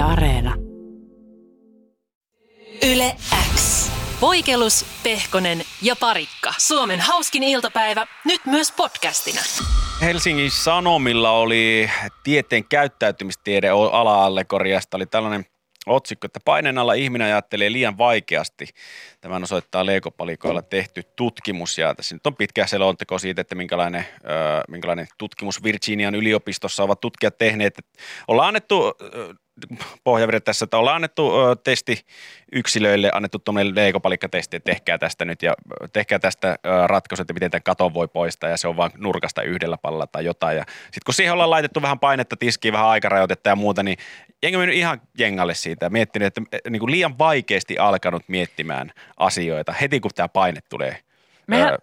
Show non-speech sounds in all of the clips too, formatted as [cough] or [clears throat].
Yle Areena. Yle X. Voikelus, Pehkonen ja Parikka. Suomen hauskin iltapäivä, nyt myös podcastina. Helsingin Sanomilla oli tieteen käyttäytymistiede ala-allegoriasta. Oli tällainen otsikko, että paineen alla ihminen ajattelee liian vaikeasti. Tämän osoittaa leikopalikoilla tehty tutkimus ja tässä nyt on pitkä selonteko siitä, että minkälainen, äh, minkälainen tutkimus Virginian yliopistossa ovat tutkijat tehneet. Ollaan annettu äh, pohjavirta tässä, että ollaan annettu ö, testi yksilöille, annettu tuommoinen leikopalikkatesti, että tehkää tästä nyt ja tehkää tästä ratkaisu, että miten tämän katon voi poistaa ja se on vain nurkasta yhdellä pallalla tai jotain. Ja sitten kun siihen ollaan laitettu vähän painetta tiskiin, vähän aikarajoitetta ja muuta, niin jengi mennyt ihan jengalle siitä miettinyt, että niin kuin liian vaikeasti alkanut miettimään asioita heti kun tämä paine tulee. Mehän,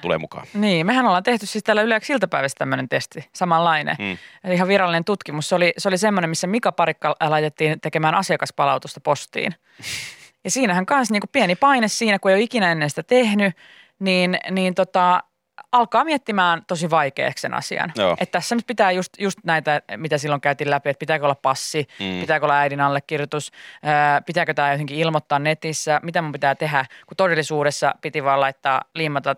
tulee mukaan. Niin, mehän ollaan tehty siis täällä Yleäksi iltapäivässä tämmöinen testi, samanlainen. Mm. Eli ihan virallinen tutkimus. Se oli, se oli semmoinen, missä Mika Parikka laitettiin tekemään asiakaspalautusta postiin. Ja siinähän kanssa niin pieni paine siinä, kun ei ole ikinä ennen sitä tehnyt, niin, niin tota, alkaa miettimään tosi vaikeaksi sen asian. Että tässä nyt pitää just, just näitä, mitä silloin käytiin läpi, että pitääkö olla passi, mm. pitääkö olla äidin allekirjoitus, ää, pitääkö tämä jotenkin ilmoittaa netissä, mitä mun pitää tehdä, kun todellisuudessa piti vaan laittaa, liimata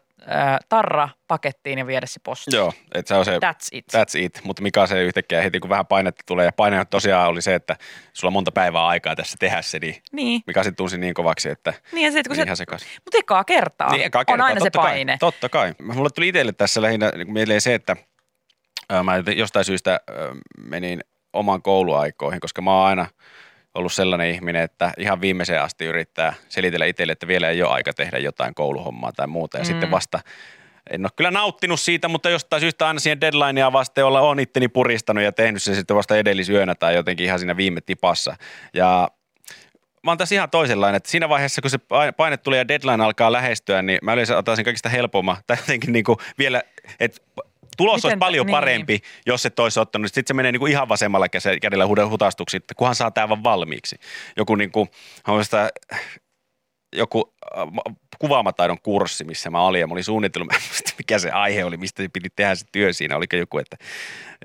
tarra pakettiin ja viedä se postiin. Joo, että se on se. That's it. That's it, mutta mikä se yhtäkkiä heti kun vähän painetta tulee ja paine tosiaan oli se, että sulla on monta päivää aikaa tässä tehdä se, niin, niin. mikä sitten tunsi niin kovaksi, että niin, ja se, kun se, ihan sekas. Mutta ekaa kertaa niin, ekaa kertaa, on aina se paine. Kai, totta kai. Mulle tuli itselle tässä lähinnä niin mieleen se, että ää, mä jostain syystä ää, menin oman kouluaikoihin, koska mä oon aina ollut sellainen ihminen, että ihan viimeiseen asti yrittää selitellä itselle, että vielä ei ole aika tehdä jotain kouluhommaa tai muuta. Ja mm. sitten vasta en ole kyllä nauttinut siitä, mutta jostain syystä aina siihen deadlinea vasten olla on itteni puristanut ja tehnyt se sitten vasta edellisyönä tai jotenkin ihan siinä viime tipassa. Ja mä oon tässä ihan toisenlainen, että siinä vaiheessa, kun se paine tulee ja deadline alkaa lähestyä, niin mä yleensä otaisin kaikista helpomman, tai jotenkin niin kuin vielä, että tulos Miten, olisi paljon niin, parempi, niin. jos se olisi ottanut. Sitten se menee niin kuin ihan vasemmalla kädellä hutastuksi, kunhan saa tämän valmiiksi. Joku niin kuin, sitä, joku äh, kuvaamataidon kurssi, missä mä olin ja mä olin suunnitellut, [laughs] mikä se aihe oli, mistä piti tehdä se työ siinä. Oliko joku, että,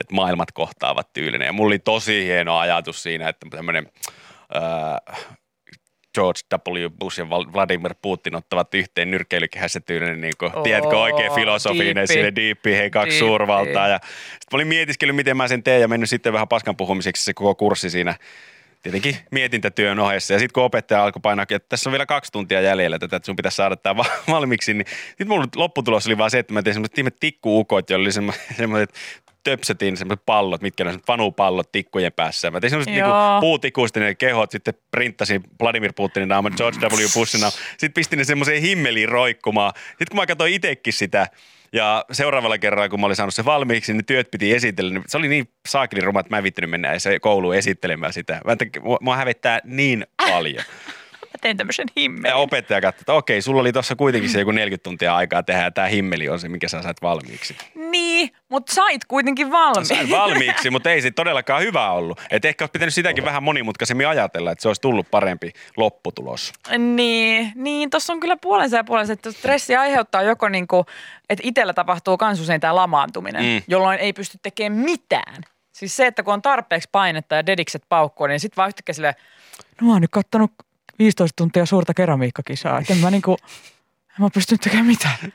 että maailmat kohtaavat tyylinen. Ja mulla oli tosi hieno ajatus siinä, että tämmöinen äh, George W. Bush ja Vladimir Putin ottavat yhteen nyrkkeilykehässä tyylinen, niin kuin, oh, tiedätkö, oikein filosofinen, sinne diippi, hei kaksi diippi. suurvaltaa. Ja sitten mä olin mietiskellyt, miten mä sen teen ja mennyt sitten vähän paskan puhumiseksi se koko kurssi siinä tietenkin mietintätyön ohessa. Ja sitten kun opettaja alkoi painaa, että tässä on vielä kaksi tuntia jäljellä tätä, että sun pitäisi saada tämä [laughs] valmiiksi, niin sitten mulla lopputulos oli vaan se, että mä tein semmoiset ihme tikkuukot, joilla oli semmoiset [laughs] töpsötin semmoiset pallot, mitkä on vanupallot tikkujen päässä. Mä tein semmoiset niinku puutikuista ne kehot, sitten printtasin Vladimir Putinin naaman, George W. [laughs] Bushin naaman. Sitten pistin ne semmoiseen himmeliin roikkumaan. Sitten kun mä katsoin itsekin sitä, ja seuraavalla kerralla, kun mä olin saanut se valmiiksi, niin työt piti esitellä. Niin se oli niin saakeli ruma, että mä en vittinyt mennä se kouluun esittelemään sitä. Mä, mua hävettää niin paljon. Mä [laughs] tein tämmöisen himmelin. Ja opettaja katsoi, että okei, sulla oli tuossa kuitenkin se joku 40 tuntia aikaa tehdä ja tämä himmeli on se, minkä sä sait valmiiksi. Niin, mutta sait kuitenkin valmiiksi. Sain valmiiksi, mutta ei se todellakaan hyvä ollut. Et ehkä olisi pitänyt sitäkin vähän monimutkaisemmin ajatella, että se olisi tullut parempi lopputulos. Niin, niin tuossa on kyllä puolensa ja puolensa, että stressi aiheuttaa joko niinku, että itsellä tapahtuu kans usein tämä lamaantuminen, mm. jolloin ei pysty tekemään mitään. Siis se, että kun on tarpeeksi painetta ja dedikset paukkua, niin sitten vaan yhtäkkiä silleen, no mä oon nyt kattonut 15 tuntia suurta keramiikkakisaa. Että en mä niinku, en mä pysty tekemään mitään.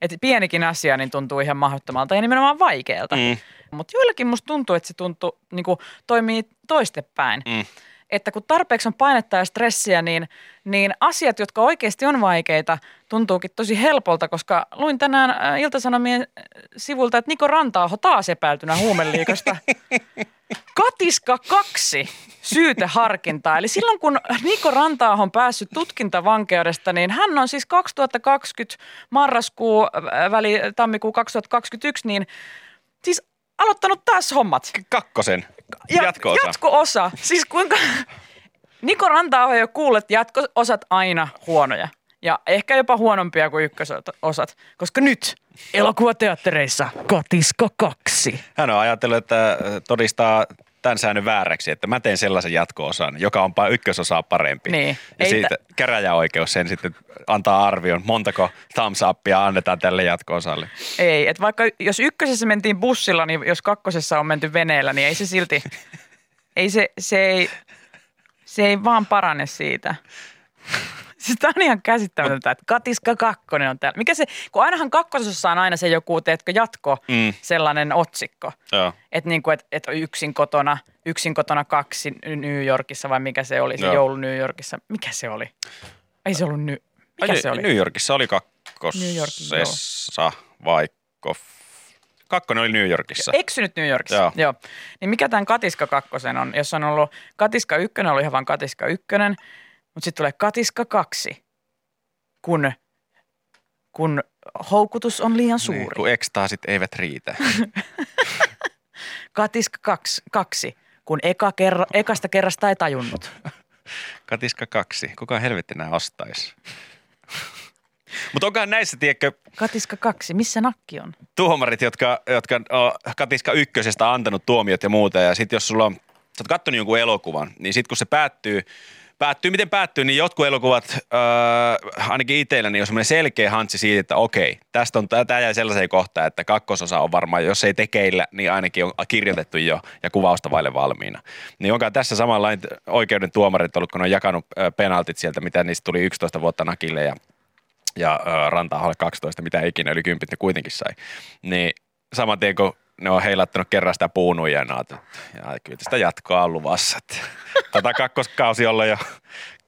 Et pienikin asia niin tuntuu ihan mahdottomalta ja nimenomaan vaikealta. Mm. Mutta joillekin musta tuntuu, että se tuntuu, niinku, toimii toistepäin. Mm. Että kun tarpeeksi on painetta ja stressiä, niin, niin asiat, jotka oikeasti on vaikeita, tuntuukin tosi helpolta, koska luin tänään äh, Iltasanomien sivulta, että Niko Rantaaho taas epäiltynä huumeliikasta. [laughs] Katiska kaksi syyteharkintaa. Eli silloin kun Niko Rantaa on päässyt tutkintavankeudesta, niin hän on siis 2020 marraskuu äh, väli tammikuu 2021, niin siis aloittanut taas hommat. Kakkosen. Jatko-osa. Jatko-osa. Siis kuinka... Niko Rantaa on jo kuullut, että jatko-osat aina huonoja. Ja ehkä jopa huonompia kuin ykkösosat, koska nyt elokuvateattereissa Katiska 2. Hän on ajatellut, että todistaa tämän säännön vääräksi, että mä teen sellaisen jatko-osan, joka on ykkösosaa parempi. Niin. Ja siitä t- käräjäoikeus sen sitten antaa arvion, montako thumbs upia annetaan tälle jatko-osalle. Ei, että vaikka jos ykkösessä mentiin bussilla, niin jos kakkosessa on menty veneellä, niin ei se silti [laughs] Ei se, se ei, se ei vaan parane siitä. Siis tämä on ihan käsittämätöntä, että Katiska kakkonen on täällä. Mikä se, kun ainahan kakkosessa on aina se joku, teetkö, jatko, Mm. sellainen otsikko. Että niinku, et, et yksin kotona, yksin kotona kaksi New Yorkissa vai mikä se oli, se Joo. joulu New Yorkissa. Mikä se oli? Ei se ollut New, mikä Ai, se oli? New Yorkissa oli kakkosessa, vaikka... Kakkonen oli New Yorkissa. Eksynyt New Yorkissa. Joo. Joo. Niin mikä tämän Katiska kakkosen on? Jos on ollut Katiska ykkönen, oli ihan vaan Katiska ykkönen, mutta sitten tulee Katiska kaksi, kun, kun houkutus on liian suuri. Niin, kun ekstaasit eivät riitä. [laughs] Katiska kaksi, kaksi kun eka kerro, ekasta kerrasta ei tajunnut. [laughs] Katiska kaksi. Kuka helvetti nämä ostaisi? [laughs] Mutta onkohan näissä, tiedätkö, Katiska kaksi, missä nakki on? tuomarit, jotka, jotka on Katiska ykkösestä antanut tuomiot ja muuta. Ja sitten jos sulla on, sä oot kattonut jonkun elokuvan, niin sitten kun se päättyy, päättyy miten päättyy, niin jotkut elokuvat, äh, ainakin itselläni, on semmoinen selkeä hantsi siitä, että okei, tästä on, tämä jäi sellaiseen kohtaan, että kakkososa on varmaan, jos ei tekeillä, niin ainakin on kirjoitettu jo ja kuvausta vaille valmiina. Niin onkaan tässä samanlainen oikeuden tuomarit ollut, kun on jakanut äh, penaltit sieltä, mitä niistä tuli 11 vuotta nakille ja ja ö, rantaa 12, mitä ikinä yli kympit ne kuitenkin sai. Niin saman tien kun ne on heilattanut kerran sitä puunuja, ja, ja kyllä sitä jatkoa on luvassa. että [laughs] Tätä kakkoskausi olla jo,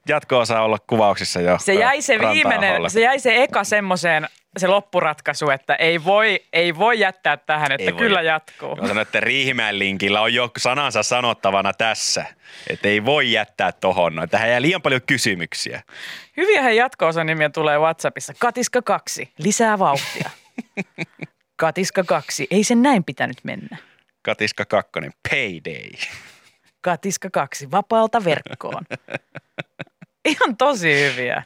jatko saa olla kuvauksissa jo. Se jäi se viimeinen, se jäi se eka semmoiseen, se loppuratkaisu, että ei voi, ei voi jättää tähän, että Ei voi. kyllä jatkuu. Mä sanoin, että Riihimäen linkillä on jo sanansa sanottavana tässä. Että ei voi jättää tohon noin. Tähän jää liian paljon kysymyksiä. Hyviä jatko nimiä tulee Whatsappissa. Katiska 2, lisää vauhtia. [laughs] Katiska 2, ei sen näin pitänyt mennä. Katiska kakkonen, payday. Katiska 2, vapaalta verkkoon. [laughs] Ihan tosi hyviä.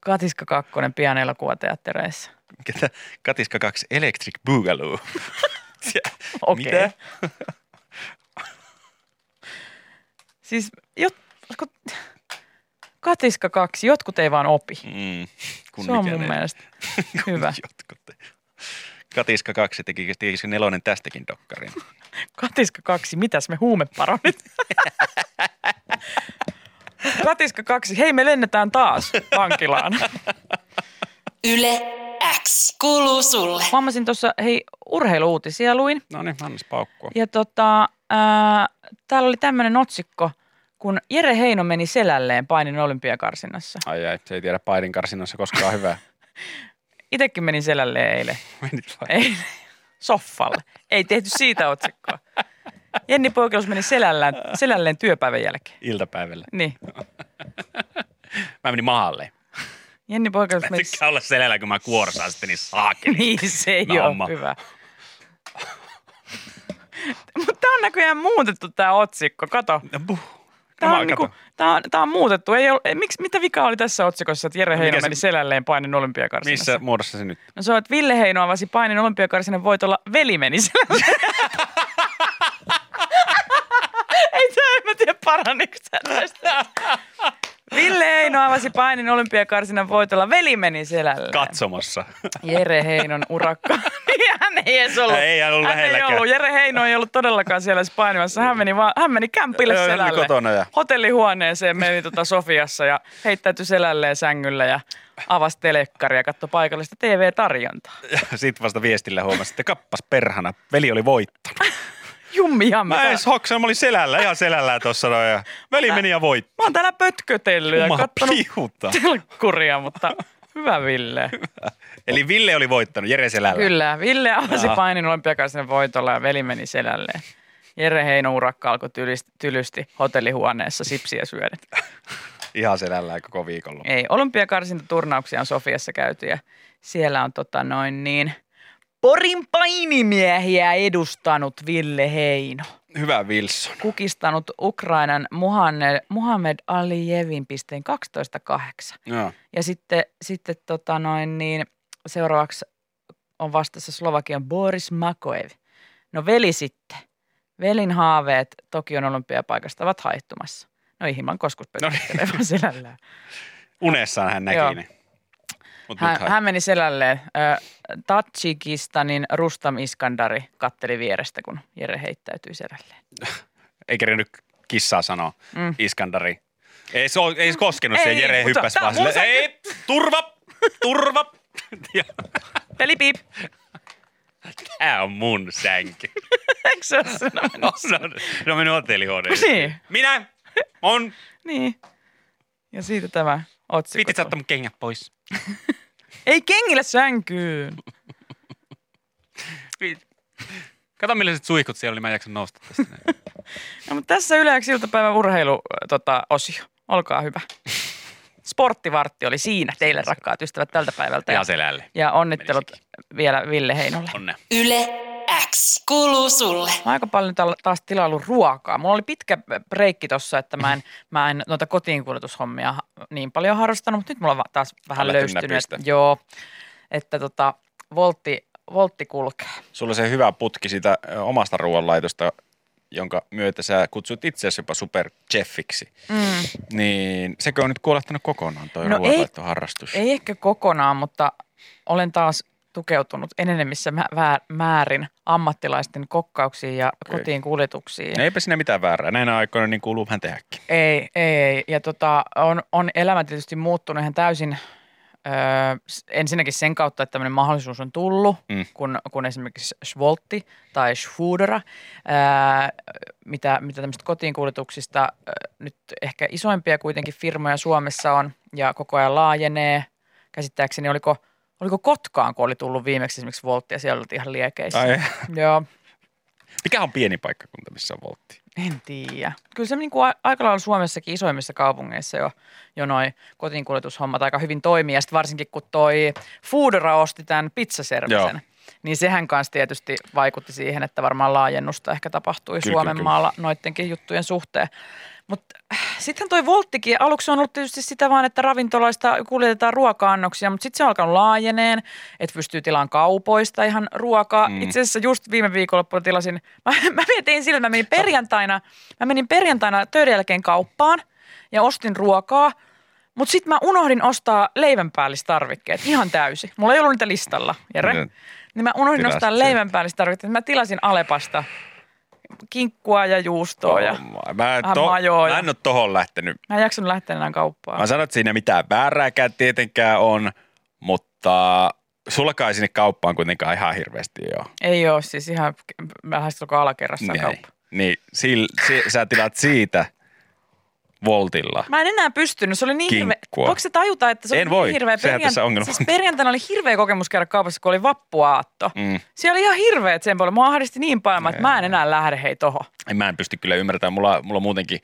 Katiska 2, pian elokuvateattereissa. Ketä? Katiska 2, Electric Boogaloo. [laughs] Okei. Mitä? [laughs] Siis jot, kun, Katiska 2, jotkut ei vaan opi. Mm, kun Se on mun ei- mielestä hyvä. Jotkut. Katiska 2 teki, teki nelonen tästäkin dokkarin. [laughs] Katiska 2, mitäs me huumeparonit? [laughs] Katiska 2, hei me lennetään taas vankilaan. [laughs] Yle X kuuluu sulle. Huomasin tuossa, hei urheiluutisia luin. No niin, annas paukkua. Ja tota, ää, täällä oli tämmöinen otsikko, kun Jere Heino meni selälleen painin olympiakarsinnassa. Ai ai, se ei tiedä paidin karsinnassa koskaan hyvää. Itekin menin selälleen eilen. Menit vai? Ei, soffalle. Ei tehty siitä otsikkoa. Jenni Poikelus meni selällään, selälleen työpäivän jälkeen. Iltapäivällä. Niin. [laughs] Mä menin mahalle. Jenni Poikelus Mä meni... tykkään olla selällä, kun mä kuorsaan sitten niin saakeli. [laughs] Niin, se ei Naama. ole hyvä. Mutta tämä on näköjään muutettu tämä otsikko. Kato. Buh. Tämä Mä on, niinku, tää on, tää on muutettu. Ei ole, miksi, mitä vikaa oli tässä otsikossa, että Jere No Heino se- meni selälleen painin olympiakarsinassa? Missä muodossa se nyt? No se on, että Ville Heino avasi painin olympiakarsinnan voitolla, veli meni selälleen. [laughs] ei tämä, en mä tiedä paraniko tästä. Ville Heino avasi painin olympiakarsinnan voitolla, veli meni selälleen. Katsomossa. Jere Heinon urakka. Hän ei edes ollut. Ei hän ollut hän ei lähelläkään. ollut. Jere Heino ei ollut todellakaan siellä painimassa. Hän meni, vaan, hän meni kämpille selälle. kotona ja- Hotellihuoneeseen meni tota Sofiassa ja heittäytyi selälleen sängyllä ja avasi telekkaria ja katsoi paikallista TV-tarjontaa. Ja [laughs] sit vasta viestillä huomasi, että kappas perhana, veli oli voittanut. [laughs] Jummi jammi. Mä edes hoksanut, mä olin selällä, ihan selällä tuossa noin. Ja veli meni ja voitti. mä oon täällä pötkötellyt ja kattonut pihuta. telkkuria, mutta hyvä Ville. [laughs] Eli Ville oli voittanut, Jere selällä. Kyllä, Ville avasi Jaa. painin olympiakaisen voitolla ja veli meni selälleen. Jere Heino urakka alkoi tylysti, tylysti hotellihuoneessa sipsiä syöden. [laughs] Ihan selällä koko viikolla. Ei, olympiakarsintaturnauksia on Sofiassa käyty ja siellä on tota noin niin Porin painimiehiä edustanut Ville Heino. Hyvä Wilson. Kukistanut Ukrainan Muhammed, Muhammed Alijevin pisteen 12-8. Joo. Ja sitten, sitten tota noin niin, seuraavaksi on vastassa Slovakian Boris Makoev. No veli sitten. Velin haaveet Tokion olympiapaikasta ovat haihtumassa. No Ihiman koskus No niin. selällään. Unessaan hän näki Joo. ne. Mut Hän, nyt hän, meni selälleen. Tatsikistanin Rustam Iskandari katteli vierestä, kun Jere heittäytyi selälleen. [laughs] Ei kerinyt kissaa sanoa. Mm. Iskandari. Ei se, ole, ei se koskenut Ei, siihen. Jere hyppäsi vaan silleen, ei, turva, turva. Ja [laughs] Peli piip. Tää on mun sänky. [laughs] Eikö se ole sinä No, no, minun hotellihuoneeseen. Niin. Minä on. Niin. Ja siitä tämä otsikko. Viitit sä ottaa mun kengät pois. Ei kengille sänkyyn. Kato millaiset suihkut siellä oli, mä en jaksa nousta tästä. näin. No, mutta tässä yleensä iltapäivän urheilu tota, osio. Olkaa hyvä. Sporttivartti oli siinä teille rakkaat ystävät tältä päivältä. Ihan selälle. ja onnittelut vielä Ville Heinolle. Onne. Yle X kuuluu sulle. Mä aika paljon taas tilaillut ruokaa. Mulla oli pitkä breikki tossa, että mä en, mä en noita kotiinkuljetushommia niin paljon harrastanut, mutta nyt mulla on taas vähän Alettu löystynyt. Että, joo, että tota, voltti, voltti kulkee. Sulla on se hyvä putki siitä ö, omasta ruoanlaitosta, jonka myötä sä kutsut itseäsi jopa superchefiksi. Mm. Niin sekö on nyt kuolehtanut kokonaan toi No ruoanlaittoharrastus? Ei ehkä kokonaan, mutta olen taas tukeutunut vää- määrin ammattilaisten kokkauksiin ja Okei. kotiin kuljetuksiin. Eipä siinä mitään väärää. Näinä aikoina niin kuuluu vähän tehdäkin. Ei, ei. Ja tota, on, on elämä tietysti muuttunut ihan täysin öö, s- ensinnäkin sen kautta, että tämmöinen mahdollisuus on tullut, Mm. kun, kun esimerkiksi Schvoltti tai Schfoodera, öö, mitä, mitä tämmöistä kotiinkuljetuksista öö, nyt ehkä isoimpia kuitenkin firmoja Suomessa on ja koko ajan laajenee. Käsittääkseni oliko, oliko Kotkaan, kun oli tullut viimeksi esimerkiksi Voltti ja siellä oltiin ihan liekeissä. Ai, [laughs] Joo, mikä on pieni paikkakunta, missä on voltti? En tiedä. Kyllä se niin kuin aika lailla Suomessakin isoimmissa kaupungeissa jo, jo noin kotiinkuljetushommat aika hyvin toimii. Ja sitten varsinkin kun toi Foodora osti tämän pizzaservisen, Joo. Niin sehän kanssa tietysti vaikutti siihen, että varmaan laajennusta ehkä tapahtui Kyllä, Suomen kyllä, maalla noidenkin juttujen suhteen. Mutta sittenhän toi Volttikin, aluksi on ollut tietysti sitä vaan, että ravintoloista kuljetetaan ruoka-annoksia, mutta sitten se on alkanut laajeneen, että pystyy tilaan kaupoista ihan ruokaa. Mm. Mm. Itse asiassa just viime viikonloppuna tilasin, [laughs] mä, mä mietin sillä, mä menin perjantaina, mä menin perjantaina töiden jälkeen kauppaan ja ostin ruokaa, mutta sitten mä unohdin ostaa leivänpäällistarvikkeet ihan täysin. Mulla ei ollut niitä listalla, Jere. Niin. Niin mä unohdin Tilasit ostaa sen. leivänpäällistarvikkeet. Mä tilasin Alepasta kinkkua ja juustoa ja mä, en vähän to, majoa mä en ole tohon lähtenyt. mä en jaksanut lähteä enää kauppaan. Mä sanon, että siinä mitään väärääkään tietenkään on, mutta sullakaan ei sinne kauppaan kuitenkaan ihan hirveästi ole. Ei ole siis ihan lähestulkoon alakerrassa Niin, kauppa. niin sil, si, sä tilaat siitä voltilla. Mä en enää pystynyt, se oli niin hirveä. Voiko se tajuta, että se En oli voi, niin hirveä. sehän tässä ongelma on. siis perjantaina oli hirveä kokemus käydä kaupassa, kun oli vappuaatto. Mm. Siellä oli ihan hirveet sen puolella. Mua ahdisti niin paljon, että mä en enää lähde hei toho. En, mä en pysty kyllä ymmärtämään. Mulla, mulla muutenkin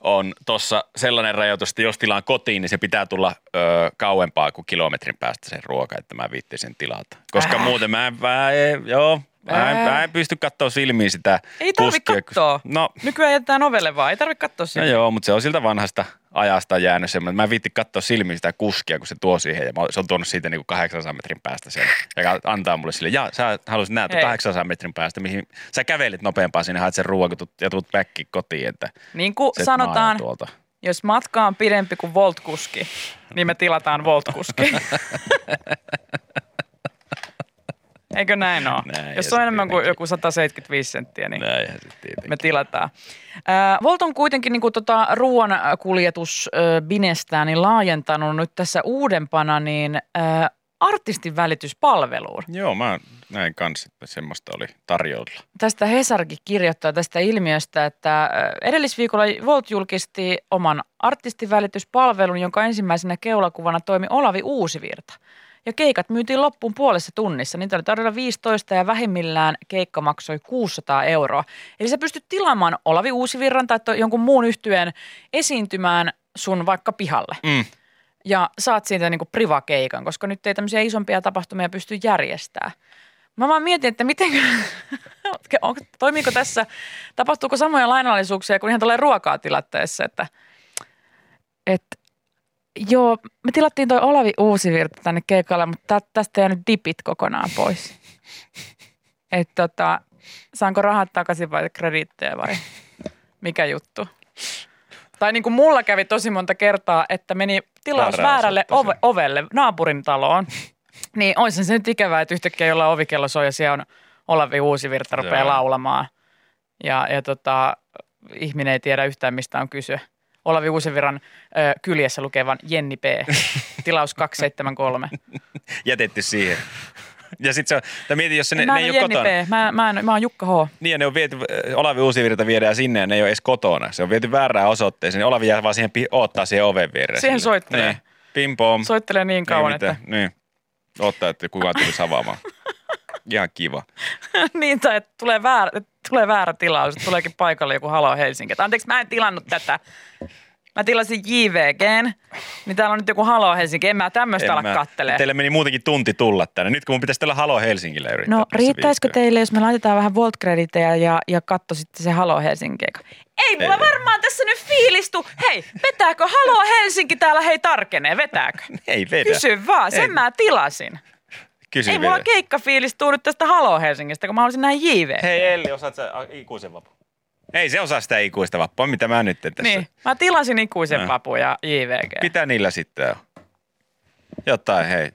on tuossa sellainen rajoitus, että jos tilaan kotiin, niin se pitää tulla ö, kauempaa kuin kilometrin päästä sen ruoka, että mä viittin sen tilata. Koska Äh. muuten mä en, mä en, joo, mä en, mä en pysty katsoa silmiin sitä Ei tarvi kuskia, kun- katsoa. No, Nykyään jätetään ovelle vaan, ei tarvitse katsoa no sitä. joo, mutta se on siltä vanhasta ajasta jäänyt semmoinen, mä en viitti katsoa silmiin sitä kuskia, kun se tuo siihen ja se on tuonut siitä niin kuin 800 metrin päästä sen. Ja antaa mulle sille, ja sä haluaisit nähdä Hei. 800 metrin päästä, mihin sä kävelit nopeampaa sinne, haet sen ruoan ja tuut back kotiin, että Niin kuin se, sanotaan, tuolta. jos matka on pidempi kuin Volt-kuski, niin me tilataan Volt-kuski. [laughs] Eikö näin ole? Näin, Jos on enemmän kuin tietenkin. joku 175 senttiä, niin Näinhän me tilataan. Ää, Volt on kuitenkin niin tota, ruoan kuljetus binestään niin laajentanut nyt tässä uudempana niin ää, artistin välityspalveluun. Joo, mä näin kanssa, että semmoista oli tarjolla. Tästä Hesarki kirjoittaa tästä ilmiöstä, että ää, edellisviikolla Volt julkisti oman artistivälityspalvelun, jonka ensimmäisenä keulakuvana toimi Olavi Uusivirta. Ja keikat myytiin loppuun puolessa tunnissa. Niitä oli tarjolla 15 ja vähimmillään keikka maksoi 600 euroa. Eli sä pystyt tilaamaan Olavi Uusivirran tai jonkun muun yhtyeen esiintymään sun vaikka pihalle. Mm. Ja saat siitä niinku privakeikan, koska nyt ei tämmöisiä isompia tapahtumia pysty järjestämään. Mä vaan mietin, että miten, [laughs] onko, toimiiko tässä, tapahtuuko samoja lainallisuuksia kuin ihan tulee ruokaa tilattaessa, että, että joo, me tilattiin toi Olavi Uusivirta tänne keikalle, mutta tä, tästä jäänyt dipit kokonaan pois. [laughs] Että tota, saanko rahat takaisin vai krediittejä vai mikä juttu? Tai niin kuin mulla kävi tosi monta kertaa, että meni tilaus Väärään väärälle ove, ovelle, naapurin taloon. Niin olisi se nyt ikävää, että yhtäkkiä jollain ovikello soi ja siellä on Olavi Uusivirta rupeaa Joo. laulamaan. Ja, ja tota, ihminen ei tiedä yhtään mistä on kyse. Olavi Uusiviran ö, kyljessä lukevan Jenni P. [laughs] Tilaus 273. Jätetty siihen. Ja sit se on, tai mieti, jos se, ne, mä ne ei ole Jenni kotona. P. Mä, mä, en, mä oon Jukka H. Niin, ja ne on viety, Olavi Uusivirta viedään sinne ja ne ei ole edes kotona. Se on viety väärään osoitteeseen, niin Olavi jää vaan siihen oottaa siihen oven viereen. Siihen soittelee. Niin. Pim pom. Soittelee niin kauan, ei että. Niin. Ottaa, että kukaan tulisi avaamaan. [laughs] Ihan kiva. [laughs] niin, tai että tulee väärä, tulee väärä tilaus, että tuleekin paikalle joku Halo Helsinki. Anteeksi, mä en tilannut tätä. Mä tilasin JVGn, niin täällä on nyt joku Halo Helsinki. En mä tämmöistä ala kattelee. Teille meni muutenkin tunti tulla tänne. Nyt kun mun pitäisi tällä Halo Helsingille yrittää. No riittäisikö viihtyä. teille, jos me laitetaan vähän Volt-kreditejä ja, ja katso sitten se Halo Helsinki? Ei mulla Ei. varmaan tässä nyt fiilistu. Hei, vetääkö Halo Helsinki täällä? Hei tarkenee, vetääkö? [laughs] Ei vedä. Kysy vaan, sen Ei. mä tilasin. Kysy Ei mulla vedä. keikka fiilistuu nyt tästä Halo Helsingistä, kun mä haluaisin nähdä JV. Hei Elli, osaat sä ikuisen vappu? Ei se osaa sitä ikuista vappua, mitä mä nyt tässä. Niin, mä tilasin ikuisen No. papu ja JVG. Mitä niillä sitten on? Jotain, hei.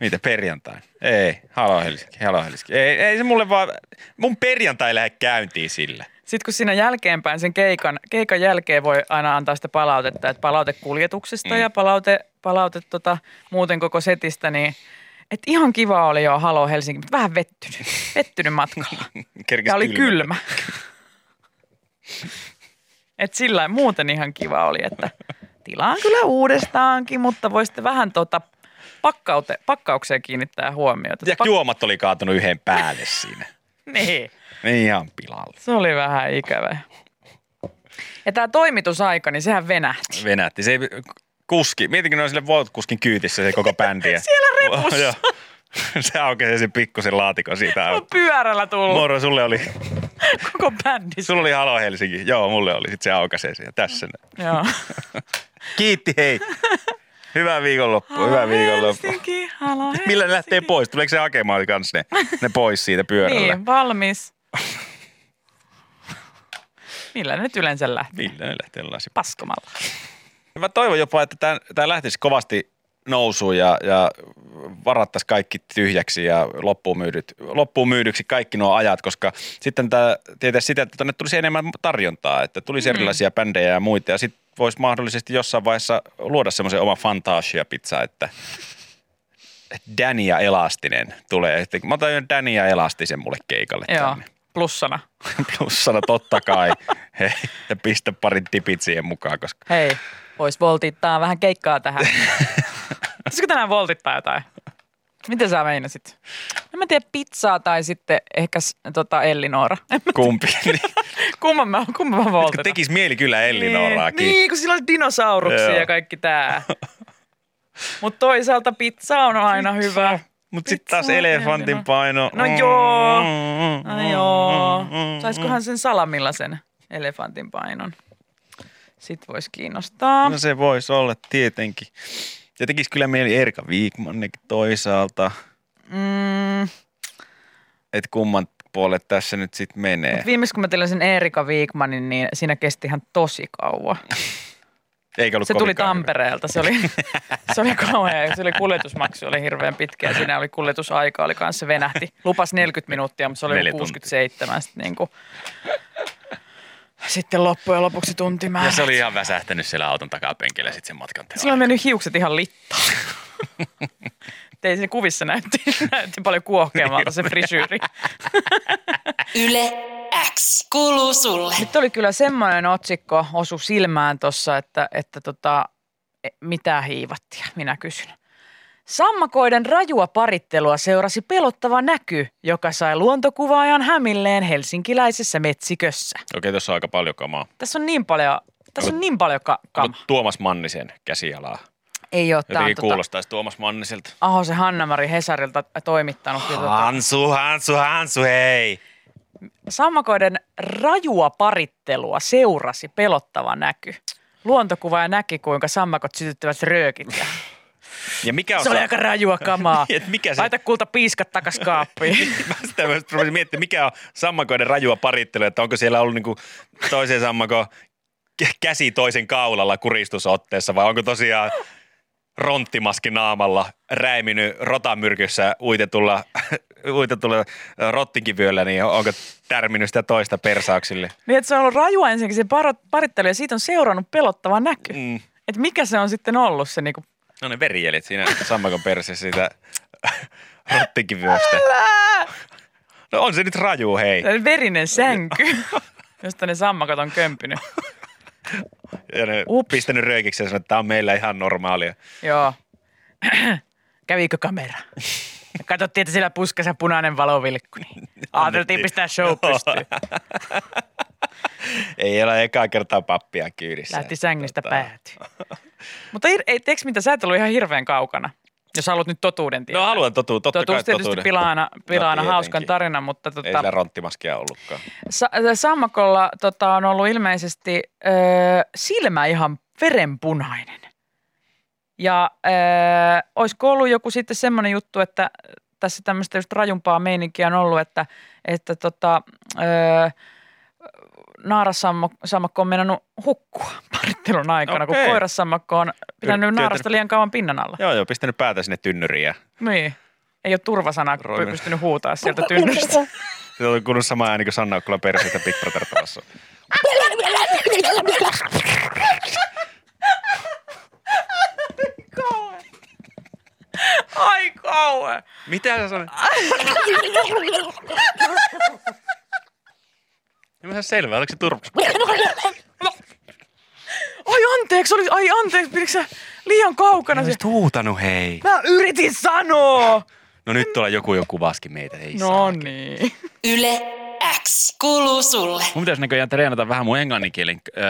Mitä perjantai? Ei, halo Helsinki, halo Helsinki. Ei, ei se mulle vaan, mun perjantai lähde käyntiin sillä. Sitten kun siinä jälkeenpäin sen keikan, keikan jälkeen voi aina antaa sitä palautetta, että palaute kuljetuksesta mm. ja palaute, palaute tota, muuten koko setistä, niin et ihan kiva oli jo Halo Helsinki, mutta vähän vettynyt, vettynyt matkalla. [laughs] Kerkes Ja oli kylmä. kylmä. [laughs] Et sillä muuten ihan kiva oli, että tilaan kyllä uudestaankin, mutta voisitte vähän tota pakkaute, pakkaukseen kiinnittää huomiota. Ja juomat oli kaatunut yhden päälle siinä. [laughs] niin. Niin ihan pilalla. Se oli vähän ikävä. Ja tämä toimitusaika, niin sehän venähti. Venätti. Se ei, kuski, mietinkö ne on sille Volt-kuskin kyytissä se koko bändi. [laughs] Siellä repussa. [laughs] Se aukesi sen pikkusen laatikon siitä. On pyörällä tullut Moro, sulle oli, [laughs] koko bändi. sulla oli Halo Helsinki. Joo, mulle oli. Sitten se aukaisee sen tässä. ne. Joo. Kiitti, hei. Hyvää viikonloppua, hyvää viikonloppua. Helsinki, halo Helsinki. Millä ne lähtee pois? Tuleeko se hakemaan kanssa ne, ne pois siitä pyörällä? Niin, valmis. Millä ne nyt yleensä lähtee? Millä ne lähtee lasi? Paskomalla. Mä toivon jopa, että tämä lähtisi kovasti nousuun ja, ja varattaisi kaikki tyhjäksi ja loppuun, myydyt, loppuun myydyksi kaikki nuo ajat, koska sitten tämä tietää sitä, että tänne tulisi enemmän tarjontaa, että tulisi Mm. erilaisia bändejä ja muita ja sitten voisi mahdollisesti jossain vaiheessa luoda semmoisen oma fantasia pizza, että ja Elastinen tulee. Mä otan Danny ja Elastisen mulle keikalle Joo, tänne. Plussana. [laughs] Plussana totta kai. Hei, ja pistä parit tipit siihen mukaan, koska Hei, vois voltittaa vähän keikkaa tähän. [laughs] Pitäisikö tänään voltittaa jotain? Miten sä meinasit? En mä tiedä, pizzaa tai sitten ehkä tota Ellinora. kumpi. [laughs] kumman mä, kumman mä voltitan? tekis mieli kyllä Ellinoraakin. Niin, niin, kun sillä on dinosauruksia Joo. ja kaikki tää. Mutta toisaalta pizza on aina hyvä. Mutta sitten taas elefantin paino. No joo. Mm, No joo. Saisikohan sen salamilla sen elefantin painon? Sitten voisi kiinnostaa. No se voisi olla tietenkin. Ja tekis kyllä mieli Erika Viikmannekin toisaalta. Mm, Että kumman puolet tässä nyt sitten menee. mut viimeis kun mä tilasin Erika Viikmanin, niin siinä kesti ihan tosi kauan. [laughs] Eikä ollut Se tuli Tampereelta, se oli, [laughs] se oli kauhea. Se oli kuljetusmaksu, oli hirveän pitkä ja siinä oli kuljetusaika, oli kanssa se venähti. Lupas 40 minuuttia, mutta se oli Neljä joku tuntia. 67. Sitten, niin kuin, sitten loppujen lopuksi tuntimäärä. Ja se oli ihan väsähtänyt siellä auton takapenkillä sitten sen matkan Sillä on mennyt hiukset ihan littaan. [laughs] Tein se kuvissa näytti, [laughs] näytti paljon kuohkeammalta se frisyyri. [laughs] Yle X kuuluu sulle. Nyt oli kyllä semmoinen otsikko osu silmään tuossa, että, että tota, e, mitä hiivattia, minä kysyn. Sammakoiden rajua parittelua seurasi pelottava näky, joka sai luontokuvaajan hämilleen helsinkiläisessä metsikössä. Okei, tuossa on aika paljon kamaa. Tässä on niin paljon, tässä on niin paljon ka- kam- Onko Tuomas Mannisen käsialaa? Ei ole, Jotenkin tota, kuulostaisi Tuomas Manniselta. Aho se Hanna-Mari Hesarilta toimittanut. tota- Hansu, Hansu, Hansu, hei! Sammakoiden rajua parittelua seurasi pelottava näky. Luontokuvaaja näki, kuinka sammakot sytyttävät röökit. Ja [laughs] Ja mikä on se oli aika rajua kamaa. [laughs] Et mikä se- Laita kulta piiskat takas kaappiin. [laughs] Mä sitä myös rupesin miettimään, mikä on sammakoiden rajua parittelu, että onko siellä ollut niinku toisen sammakon kä- käsi toisen kaulalla kuristusotteessa vai onko tosiaan ronttimaski naamalla räiminyt rotamyrkyssä uitetulla, [laughs] uitetulla rottinkivyöllä, niin onko tärminyt sitä toista persauksille? Niin, että se on ollut rajua ensinnäkin se parittelu ja siitä on seurannut pelottava näky. Mm. Että mikä se on sitten ollut se niinku, No ne verijäljet siinä sammakon perseessä siitä [laughs] rottinkivyöstä. Älä! No on se nyt raju, hei. Se verinen sänky, [laughs] josta ne sammakot on kömpynyt. Ja ne Ups. pistänyt röökiksi ja sanonut, että tämä on meillä ihan normaalia. Joo. [clears throat] Kävikö kamera? Ja katsottiin, että siellä puskassa punainen valo vilkkui. Niin [laughs] ajateltiin pistää show pystyyn. [laughs] Ei ole ekaa kertaa pappia kyydissä. Lähti sängystä Tota, pääty. Mutta ei, tiedätkö mitä, sä et ollut ihan hirveän kaukana, jos haluat nyt totuuden tietää. No haluan totuuden, totta Totuus kai tietysti totuuden. pilaa aina, pilaa aina tietenkin. hauskan tarinan, mutta Ei tota, sillä ronttimaskia ollutkaan. Sa- Sammakolla tota, on ollut ilmeisesti ö, silmä ihan verenpunainen. Ja ö, olisiko ollut joku sitten semmoinen juttu, että tässä tämmöistä just rajumpaa meininkiä on ollut, että, että tota, ö, naarassammakko on meinannut hukkua parittelun aikana, kun Okei. koirassammakko on pitänyt Työtänyt- naarasta liian kauan pinnan alla. Joo, joo, pistänyt päätä sinne tynnyriin ja Niin. Ei ole turvasanaa Roinen. pystynyt huutaa sieltä tynnyristä. [laughs] se on kuullut sama ääni kuin Sanna Okkulan perseitä Big Brother kauan. Ai kauan. Mitä sä sanoit? [laughs] [laughs] En mä saa selvää, oliko se turvassa? Ai anteeksi, oli, ai anteeksi, pidikö sä liian kaukana? Se? Olisit huutanut, hei. Mä yritin sanoa. No nyt tuolla joku jo kuvaskin meitä, ei No saa. niin. Yle X kuuluu sulle. Mun pitäisi näköjään treenata vähän mun englanninkielen ö,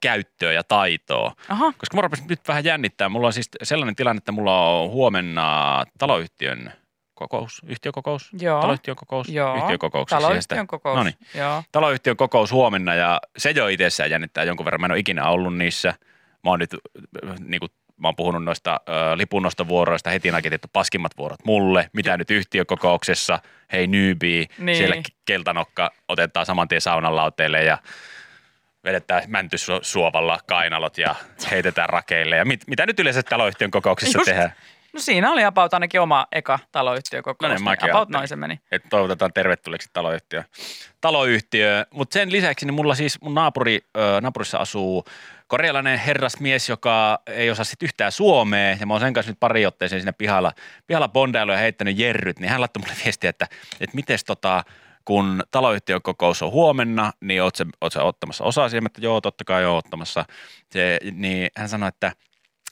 käyttöä ja taitoa. Aha. Koska mä nyt vähän jännittää. Mulla on siis sellainen tilanne, että mulla on huomenna taloyhtiön kokous, yhtiökokous, Joo. taloyhtiön kokous, Joo. yhtiökokouksessa. Taloyhtiön kokous. No niin. Joo. Taloyhtiön kokous huomenna ja se jo itsessään jännittää jonkun verran. Mä en ole ikinä ollut niissä. Mä oon nyt, niin kuin, mä oon puhunut noista ö, lipunnostovuoroista, heti nakitettu paskimmat vuorot mulle. Mitä nyt yhtiökokouksessa, hei newbie, Niin. siellä keltanokka otetaan saman tien saunan lauteille ja vedetään mäntysuovalla kainalot ja [laughs] heitetään rakeille. Ja mit, mitä nyt yleensä taloyhtiön kokouksissa Just. tehdään? No siinä oli about ainakin oma eka taloyhtiökokous. No niin, mäkin ajattelin. noin se meni. että toivotetaan tervetulleeksi taloyhtiö. taloyhtiö. Mutta sen lisäksi niin mulla siis mun naapuri, ö, naapurissa asuu korealainen herrasmies, joka ei osaa sit yhtään suomea. Ja mä oon sen kanssa nyt pari otteeseen siinä pihalla, pihalla bondailu ja heittänyt jerryt. Niin hän laittoi mulle viestiä, että, että mites tota, kun taloyhtiön kokous on huomenna, niin oot sä, oot sä ottamassa osaa siihen, että joo, totta kai joo ottamassa. Se, niin hän sanoi, että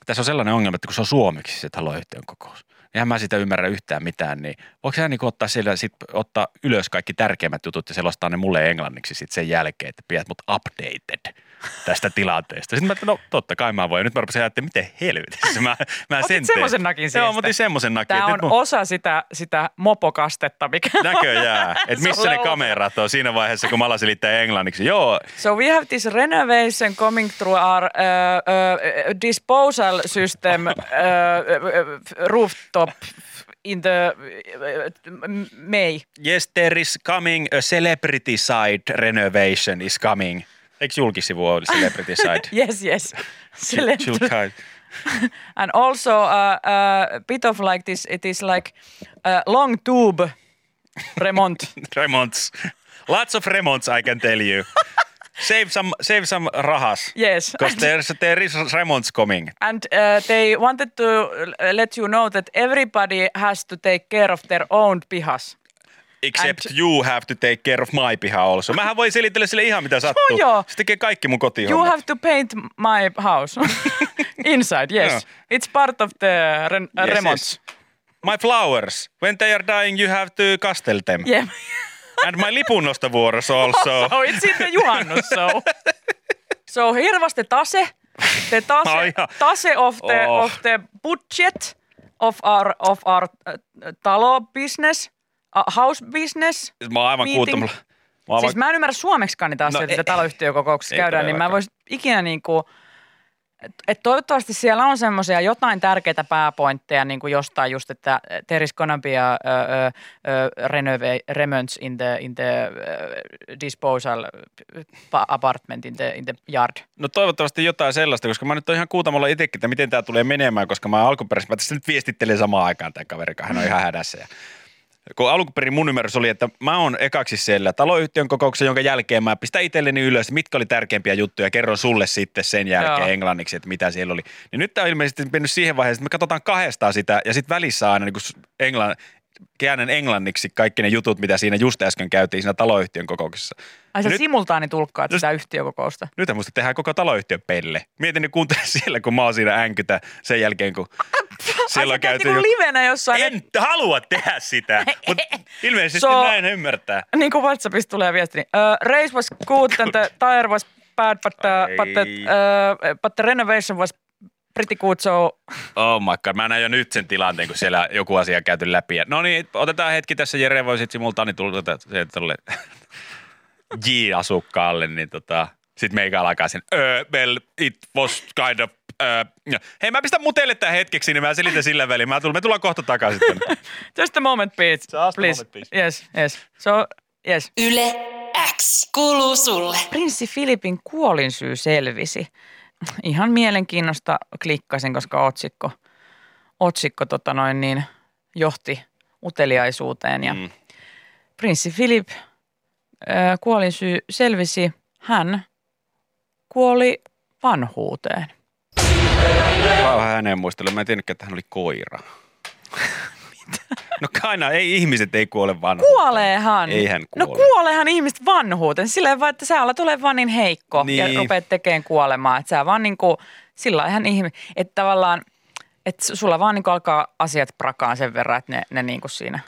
tässä on sellainen ongelma, että kun se on suomeksi se taloyhtiön kokous, niin eihän mä sitä ymmärrä yhtään mitään, niin voiko sä niin ottaa, siellä, sit, ottaa ylös kaikki tärkeimmät jutut ja selostaa ne mulle englanniksi sit sen jälkeen, että pidät mut updated tästä tilanteesta. Sitten mä että no totta kai mä voin. Nyt mä rupesin ajattelemaan, miten helvetissä mä, mä Otit sen teen. semmosen nakin Joo, siestä. mä otin semmoisen nakin. Tämä on mun- osa sitä, sitä mopokastetta, mikä... [laughs] Näköjään. Että missä ne kamerat on siinä vaiheessa, kun mä alasin liittää englanniksi. Joo, So we have this renovation coming through our uh, uh, disposal system uh, uh, rooftop in the uh, May. yes there is coming a celebrity side renovation is coming. Eikö julkisivu ole celebrity side? [laughs] Yes, yes. Celebrity. [laughs] And also uh, uh, bit of like this, it is like uh, long tube remont. [laughs] remonts. Lots of remonts, I can tell you. Save some, save some rahas. Yes. Because there's, there is remonts coming. And uh, they wanted to let you know that everybody has to take care of their own pihas. Except And- you have to take care of my piha also. Mähän voi selitellä sille ihan mitä sattuu. joo. Se tekee kaikki mun You kotihommat. have to paint my house [laughs] inside. Yes, Yeah. it's part of the re- Yes, remonts. yes. My flowers. When they are dying, you have to castle them. Yeah. [laughs] And my lipunnostovuoros [laughs] also. so it's in the juhannus. So, so the tase, the tase, Ai ja. tase of the Oh. of the budget of our of our uh, talo business, uh, house business. Mä oon aivan kuuttamalla. Mä oon Siis aivan... mä en ymmärrä suomeksikaan niitä asioita, No, ei- taloyhtiökokouksessa käydään, niin mä en todellakaan. voisi ikinä niinku, et, et toivottavasti siellä on semmoisia jotain tärkeitä pääpointteja niin kuin jostain just, että there is gonna be a, a, a, a renove, remnants in the, in the uh, disposal apartment in the, in the yard. No toivottavasti jotain sellaista, koska mä nyt on ihan kuutamolla itsekin, että miten tämä tulee menemään, koska mä alkuperäisesti, mä tässä nyt viestittelin samaan aikaan tämän kaverin, hän on ihan hädässä ja kun alkuperin mun ymmärrys oli, että mä oon ekaksi siellä taloyhtiön kokouksen, jonka jälkeen mä pistän itselleni ylös, mitkä oli tärkeimpiä juttuja, kerron sulle sitten sen jälkeen Joo. englanniksi, että mitä siellä oli. Niin nyt tämä on ilmeisesti mennyt siihen vaiheeseen, että me katsotaan kahdestaan sitä ja sitten välissä aina niin englann, käännän englanniksi kaikki ne jutut, mitä siinä just äsken käytiin siinä taloyhtiön kokouksessa. Ai sä nyt, simultaani tulkkaat sitä yhtiökokousta? Nyt musta tehdään koko taloyhtiön pelle. Mietin, ne kuuntele [laughs] siellä, kun mä oon siinä änkytä sen jälkeen, kun [laughs] siellä on käyty... Niin livenä jossain. En et... halua tehdä sitä, [laughs] mutta ilmeisesti so, näin ymmärtää. Niin kuin WhatsAppista tulee viesti, niin, uh, race was good and the tire was bad, but the, but the, uh, but the renovation was pretty good, so... Oh my god, mä näen jo nyt sen tilanteen, kun siellä joku asia käyty läpi. No niin, otetaan hetki tässä, Jere voi sitten simultaani tulla tuolle [laughs] J-asukkaalle, niin tota, sitten meikä alkaa sen, well, it was kind of Uh, hei, mä pistän mutelle tämän hetkeksi, niin mä selitän sillä väliin. Mä tulen, me tullaan kohta takaisin. [laughs] Just a moment, please. Just please. Moment, please. Yes, yes. So, yes. Yle X kuuluu sulle. Prinssi Filipin kuolinsyy selvisi ihan mielenkiinnosta klikkasin, koska otsikko, otsikko tota noin, niin, johti uteliaisuuteen. Ja mm. prinssi Philip kuolinsyy selvisi. Hän kuoli vanhuuteen. Mä vähän hänen muistelun. Mä en tiennyt, että hän oli koira. [laughs] [laughs] No aina, ei ihmiset ei kuole vanhuuteen. Kuoleehan. Ei hän no kuole. No kuoleehan ihmiset vanhuuteen. Silleen vaan, että sä olet ole vaan niin heikko niin. ja rupeat tekemään kuolemaa. Että sä vaan niin kuin, sillä ihan ihme, että tavallaan, että sulla vaan niin alkaa asiat prakaan sen verran, että ne, ne niin kuin siinä,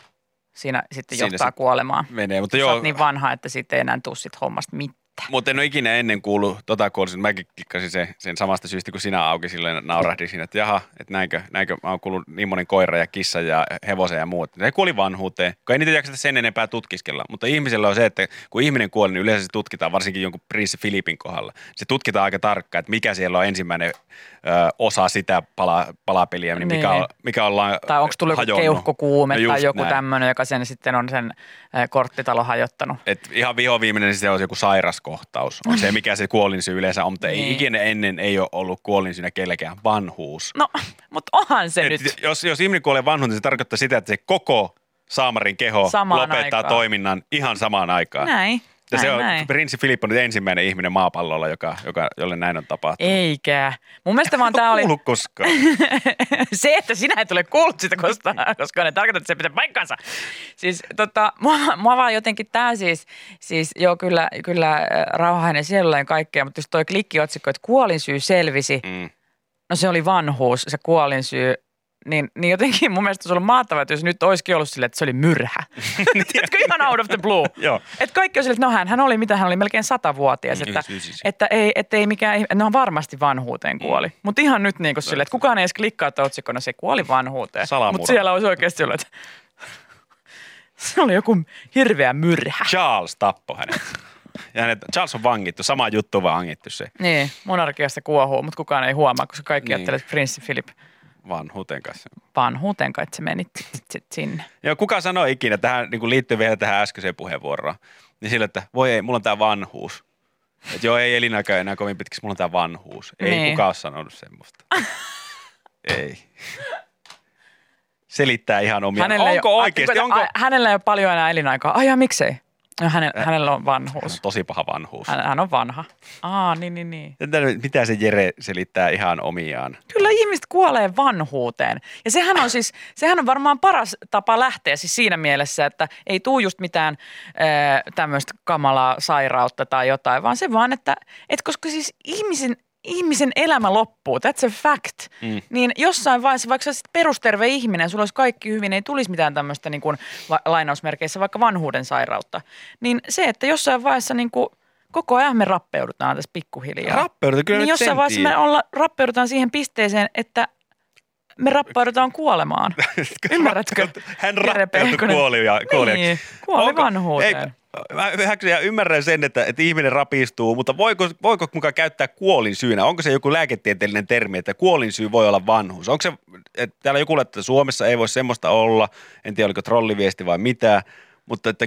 siinä sitten siinä johtaa kuolemaan. Menee, mutta Sä joo. niin vanha, että sitten ei enää tuu sit hommasta mitään mitään. Mutta en ole ikinä ennen kuullut tota kuulosin. Mäkin klikkasin sen, sen samasta syystä kuin sinä auki silleen naurahdin siinä, että jaha, että näinkö, näinkö mä oon kuullut niin monen koira ja kissa ja hevosen ja muut. Ne kuoli vanhuuteen, kun ei niitä jakseta sen enempää tutkiskella. Mutta ihmisellä on se, että kun ihminen kuoli, niin yleensä se tutkitaan, varsinkin jonkun prinssi Filipin kohdalla. Se tutkitaan aika tarkkaan, että mikä siellä on ensimmäinen ö, osa sitä pala, palapeliä, niin, niin. mikä, on, mikä ollaan Tai onko tullut joku keuhkokuume no tai joku tämmöinen, joka sen sitten on sen korttitalo hajottanut. Et ihan vihoviimeinen niin se on joku sairaskohtaus. On se, mikä se kuolinsyy yleensä on, mutta niin. ei ikinä ennen ei ole ollut kuolinsyynä kellekään vanhuus. No, mutta onhan se Et nyt. Jos, jos ihminen kuolee vanhuuteen, se tarkoittaa sitä, että se koko saamarin keho Samaan lopettaa aikaan. toiminnan ihan samaan aikaan. Näin. Ja näin, se on, näin. prinssi Filippo on nyt ensimmäinen ihminen maapallolla, joka, joka, jolle näin on tapahtunut. Eikä. Mun mielestä vaan tää oli... koskaan. [laughs] se, että sinä et ole kuullut sitä koskaan, koska ne tarkoittaa, että se pitää paikkansa. Siis tota, mua, mua vaan jotenkin tää siis, siis joo kyllä, kyllä rauhainen sielulla ja kaikkea, mutta jos toi klikkiotsikko, että kuolinsyy selvisi, mm. no se oli vanhuus, se kuolinsyy, niin, niin jotenkin mun mielestä se on ollut mahtavaa, että jos nyt olisikin ollut silleen, että se oli myrhä. [laughs] Tiedätkö, ihan out of the blue. Joo. Että kaikki on silleen, että no hän, hän oli, mitä hän oli, melkein satavuotias. Että, että, ei, että ei mikään, no varmasti vanhuuteen kuoli. Mm. Mutta ihan nyt niin kuin silleen, että kukaan ei edes klikkaa, että otsikkona se kuoli vanhuuteen. Mutta siellä olisi oikeasti ollut, että [laughs] se oli joku hirveä myrhä. Charles tappoi hänet. Ja hänet, Charles on vangittu, sama juttu vaan vangittu se. Niin, monarkiasta kuohuu, mutta kukaan ei huomaa, koska kaikki niin. ajattelee, että prinssi Philip – Vanhuuteen kanssa. Vanhuuteen kai, että se meni sinne. Joo, kuka sanoi ikinä, tähän niin liittyy vielä tähän äskeiseen puheenvuoroon, niin sillä, että voi ei, mulla on tämä vanhuus. Että joo, ei elinaika enää kovin pitkiksi, mulla on tämä vanhuus. Ei niin. kukaan ole sanonut semmoista. [laughs] ei. Selittää ihan omia. Hänellä Onko ei, oikeasti? Onko... Hänellä ei ole paljon enää elinaikaa. Ai ja miksei? No, hänen, äh, hänellä on vanhuus. Hän on tosi paha vanhuus. Hän, hän on vanha. Aa, niin, niin, niin. Mitä se Jere selittää ihan omiaan? Kyllä ihmiset kuolee vanhuuteen. Ja sehän on siis, sehän on varmaan paras tapa lähteä siis siinä mielessä, että ei tuu just mitään äh, tämmöistä kamalaa sairautta tai jotain, vaan se vaan, että et koska siis ihmisen ihmisen elämä loppuu, that's a fact, mm. niin jossain vaiheessa, vaikka sä perusterve ihminen, sulla olisi kaikki hyvin, ei tulisi mitään tämmöistä niin kuin, va- lainausmerkeissä vaikka vanhuuden sairautta, niin se, että jossain vaiheessa niin kuin, koko ajan me rappeudutaan tässä pikkuhiljaa. Rappeudutaan, kyllä Niin jossain vaiheessa me olla, rappeudutaan siihen pisteeseen, että me rappaudutaan kuolemaan. [laughs] Ymmärrätkö? Hän Pehkonen? kuoli, ja, kuoli. Niin, kuoli vanhuuteen. Ei, mä ymmärrän sen, että, että ihminen rapistuu, mutta voiko, voiko mukaan käyttää kuolin syynä? Onko se joku lääketieteellinen termi, että kuolin syy voi olla vanhuus? Onko se, että täällä joku että Suomessa ei voi semmoista olla, en tiedä oliko trolliviesti vai mitä, mutta että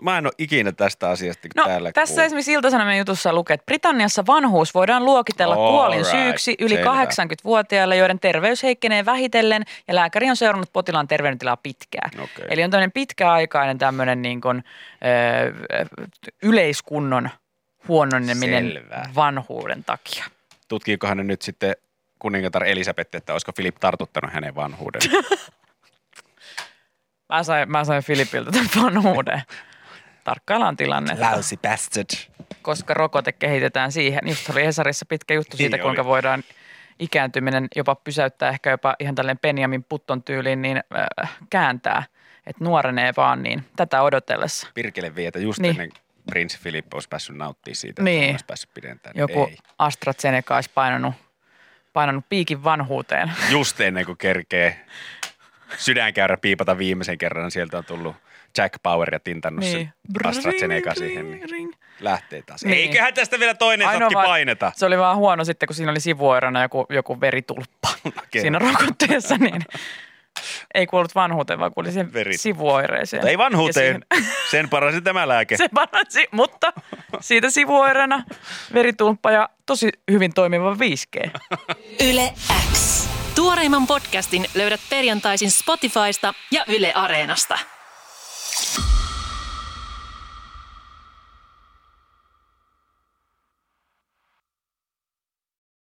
mä en ole ikinä tästä asiasta No, täällä tässä kuullut. esimerkiksi Ilta-Sanomien jutussa lukee, että Britanniassa vanhuus voidaan luokitella All kuolin right, syyksi yli selvä. 80-vuotiaille, joiden terveys heikkenee vähitellen ja lääkäri on seurannut potilaan terveydentilaa pitkään. Okei. Eli on tämmöinen pitkäaikainen tämmöinen niin kuin, ö, yleiskunnon huononeminen Selvä. vanhuuden takia. Tutkiikohan ne nyt sitten kuningatar Elisabeth, että olisiko Filip tartuttanut hänen vanhuuden? [laughs] Mä sain, mä sain Filipiltä tämän vanhuuden. Tarkkaillaan tilanne, Lousy bastard. koska rokote kehitetään siihen. Just oli Hesarissa pitkä juttu siitä, Niin kuinka oli. voidaan ikääntyminen jopa pysäyttää, ehkä jopa ihan tälleen Benjamin Putton tyyliin, niin äh, kääntää, että nuorenee vaan, niin tätä odotellessa. Pirkele vietä just Niin. niin. ennen prinssi Filippo olisi päässyt nauttimaan siitä, Niin. että olisi päässyt pidentämään. Joku Ei. AstraZeneca olisi painanut, painanut piikin vanhuuteen. Just ennen kuin kerkee sydänkäyrä piipata viimeisen kerran, sieltä on tullut Jack Power ja tintannut niin. sen AstraZeneca Ring, siihen, niin ring. lähtee taas. Niin. Niin. Eiköhän tästä vielä toinen Ainoa sotki vaan- paineta. Se oli vaan huono sitten, kun siinä oli sivuoirona joku, joku veritulppa Okei. siinä rokotteessa, niin ei kuollut vanhuuteen, vaan kuoli Verit- sivuoireeseen. Mutta ei vanhuuteen, siihen- [laughs] sen parasi tämä lääke. Se paransi, mutta siitä sivuoireena veritulppa ja tosi hyvin toimiva 5G. Yle X. Tuoreimman podcastin löydät perjantaisin Spotifysta ja Yle Areenasta.